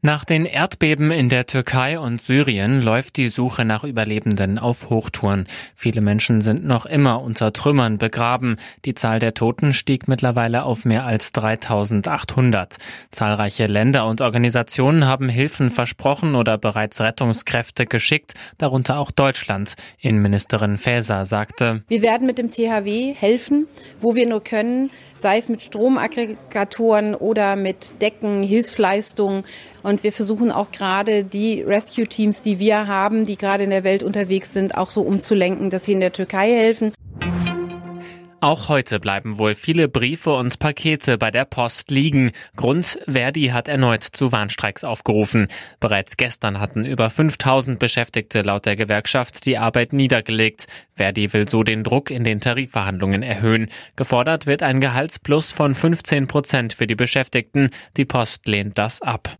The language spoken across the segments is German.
Nach den Erdbeben in der Türkei und Syrien läuft die Suche nach Überlebenden auf Hochtouren. Viele Menschen sind noch immer unter Trümmern begraben. Die Zahl der Toten stieg mittlerweile auf mehr als 3800. Zahlreiche Länder und Organisationen haben Hilfen versprochen oder bereits Rettungskräfte geschickt, darunter auch Deutschland. Innenministerin Faeser sagte, Wir werden mit dem THW helfen, wo wir nur können, sei es mit Stromaggregatoren oder mit Decken, Hilfsleistungen. Und wir versuchen auch gerade die Rescue-Teams, die wir haben, die gerade in der Welt unterwegs sind, auch so umzulenken, dass sie in der Türkei helfen. Auch heute bleiben wohl viele Briefe und Pakete bei der Post liegen. Grund, Verdi hat erneut zu Warnstreiks aufgerufen. Bereits gestern hatten über 5000 Beschäftigte laut der Gewerkschaft die Arbeit niedergelegt. Verdi will so den Druck in den Tarifverhandlungen erhöhen. Gefordert wird ein Gehaltsplus von 15 Prozent für die Beschäftigten. Die Post lehnt das ab.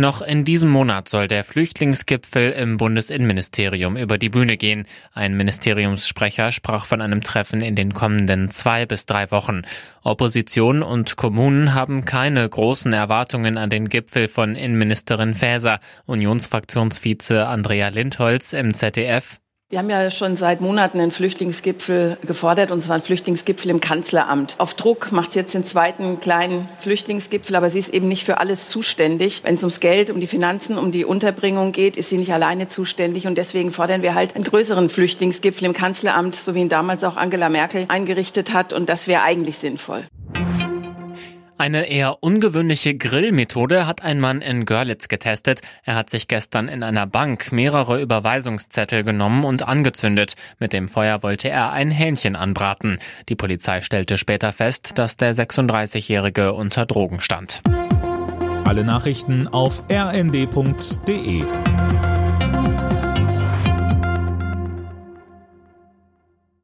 Noch in diesem Monat soll der Flüchtlingsgipfel im Bundesinnenministerium über die Bühne gehen. Ein Ministeriumssprecher sprach von einem Treffen in den kommenden zwei bis drei Wochen. Opposition und Kommunen haben keine großen Erwartungen an den Gipfel von Innenministerin Faeser. Unionsfraktionsvize Andrea Lindholz im ZDF. Wir haben ja schon seit Monaten einen Flüchtlingsgipfel gefordert, und zwar einen Flüchtlingsgipfel im Kanzleramt. Auf Druck macht sie jetzt den zweiten kleinen Flüchtlingsgipfel, aber sie ist eben nicht für alles zuständig. Wenn es ums Geld, um die Finanzen, um die Unterbringung geht, ist sie nicht alleine zuständig. Und deswegen fordern wir halt einen größeren Flüchtlingsgipfel im Kanzleramt, so wie ihn damals auch Angela Merkel eingerichtet hat. Und das wäre eigentlich sinnvoll. Eine eher ungewöhnliche Grillmethode hat ein Mann in Görlitz getestet. Er hat sich gestern in einer Bank mehrere Überweisungszettel genommen und angezündet. Mit dem Feuer wollte er ein Hähnchen anbraten. Die Polizei stellte später fest, dass der 36-Jährige unter Drogen stand. Alle Nachrichten auf rnd.de